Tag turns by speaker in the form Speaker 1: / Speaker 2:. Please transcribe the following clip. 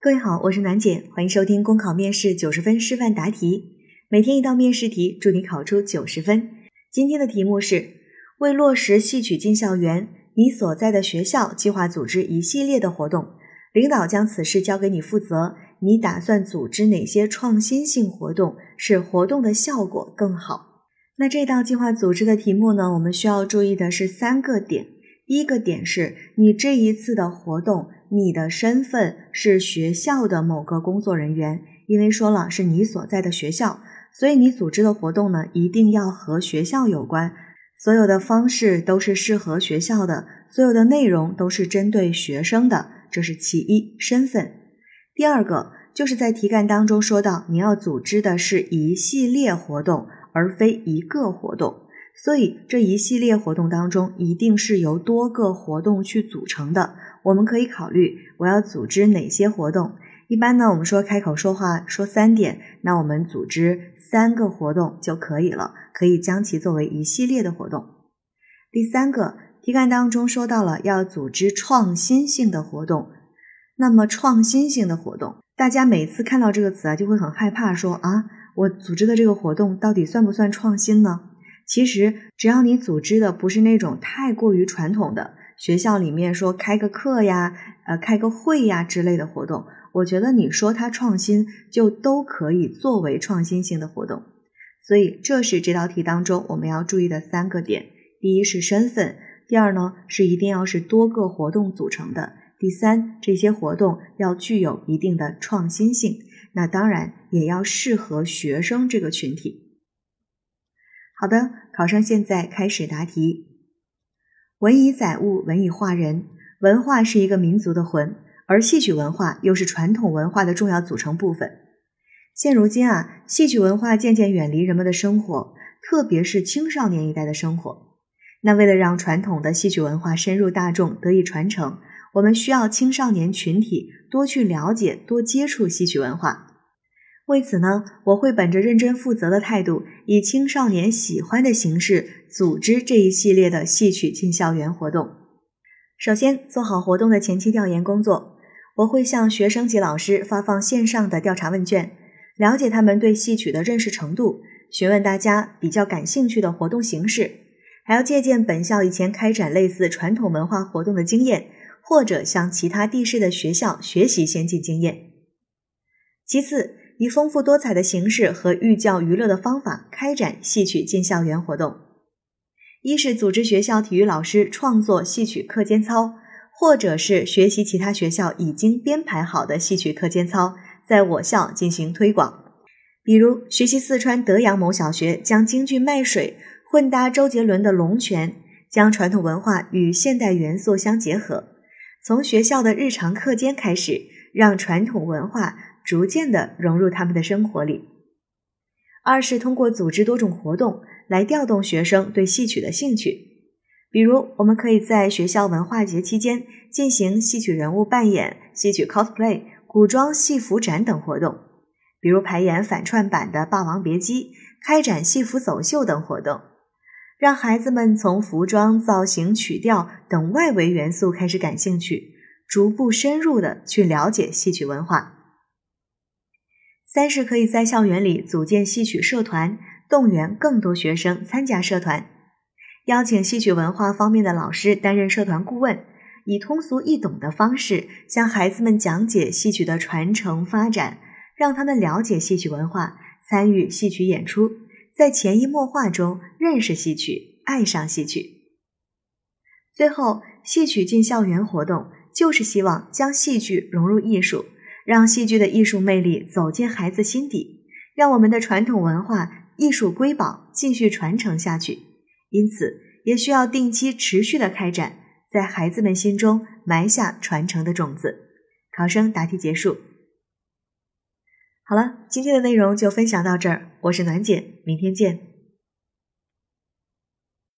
Speaker 1: 各位好，我是暖姐，欢迎收听公考面试九十分示范答题，每天一道面试题，祝你考出九十分。今天的题目是：为落实戏曲进校园，你所在的学校计划组织一系列的活动，领导将此事交给你负责，你打算组织哪些创新性活动，使活动的效果更好？那这道计划组织的题目呢？我们需要注意的是三个点。第一个点是你这一次的活动。你的身份是学校的某个工作人员，因为说了是你所在的学校，所以你组织的活动呢一定要和学校有关，所有的方式都是适合学校的，所有的内容都是针对学生的，这是其一身份。第二个就是在题干当中说到你要组织的是一系列活动，而非一个活动，所以这一系列活动当中一定是由多个活动去组成的。我们可以考虑我要组织哪些活动。一般呢，我们说开口说话说三点，那我们组织三个活动就可以了，可以将其作为一系列的活动。第三个题干当中说到了要组织创新性的活动，那么创新性的活动，大家每次看到这个词啊，就会很害怕，说啊，我组织的这个活动到底算不算创新呢？其实只要你组织的不是那种太过于传统的。学校里面说开个课呀，呃，开个会呀之类的活动，我觉得你说它创新，就都可以作为创新性的活动。所以这是这道题当中我们要注意的三个点：第一是身份，第二呢是一定要是多个活动组成的，第三这些活动要具有一定的创新性。那当然也要适合学生这个群体。好的，考生现在开始答题。文以载物，文以化人。文化是一个民族的魂，而戏曲文化又是传统文化的重要组成部分。现如今啊，戏曲文化渐渐远离人们的生活，特别是青少年一代的生活。那为了让传统的戏曲文化深入大众，得以传承，我们需要青少年群体多去了解、多接触戏曲文化。为此呢，我会本着认真负责的态度，以青少年喜欢的形式组织这一系列的戏曲进校园活动。首先，做好活动的前期调研工作，我会向学生及老师发放线上的调查问卷，了解他们对戏曲的认识程度，询问大家比较感兴趣的活动形式，还要借鉴本校以前开展类似传统文化活动的经验，或者向其他地市的学校学习先进经验。其次，以丰富多彩的形式和寓教于乐的方法开展戏曲进校园活动。一是组织学校体育老师创作戏曲课间操，或者是学习其他学校已经编排好的戏曲课间操，在我校进行推广。比如，学习四川德阳某小学将京剧卖水混搭周杰伦的《龙泉》，将传统文化与现代元素相结合，从学校的日常课间开始，让传统文化。逐渐的融入他们的生活里。二是通过组织多种活动来调动学生对戏曲的兴趣，比如我们可以在学校文化节期间进行戏曲人物扮演、戏曲 cosplay、古装戏服展等活动，比如排演反串版的《霸王别姬》，开展戏服走秀等活动，让孩子们从服装、造型、曲调等外围元素开始感兴趣，逐步深入的去了解戏曲文化。三是可以在校园里组建戏曲社团，动员更多学生参加社团，邀请戏曲文化方面的老师担任社团顾问，以通俗易懂的方式向孩子们讲解戏曲的传承发展，让他们了解戏曲文化，参与戏曲演出，在潜移默化中认识戏曲，爱上戏曲。最后，戏曲进校园活动就是希望将戏剧融入艺术。让戏剧的艺术魅力走进孩子心底，让我们的传统文化艺术瑰宝继续传承下去。因此，也需要定期持续的开展，在孩子们心中埋下传承的种子。考生答题结束。好了，今天的内容就分享到这儿，我是暖姐，明天见。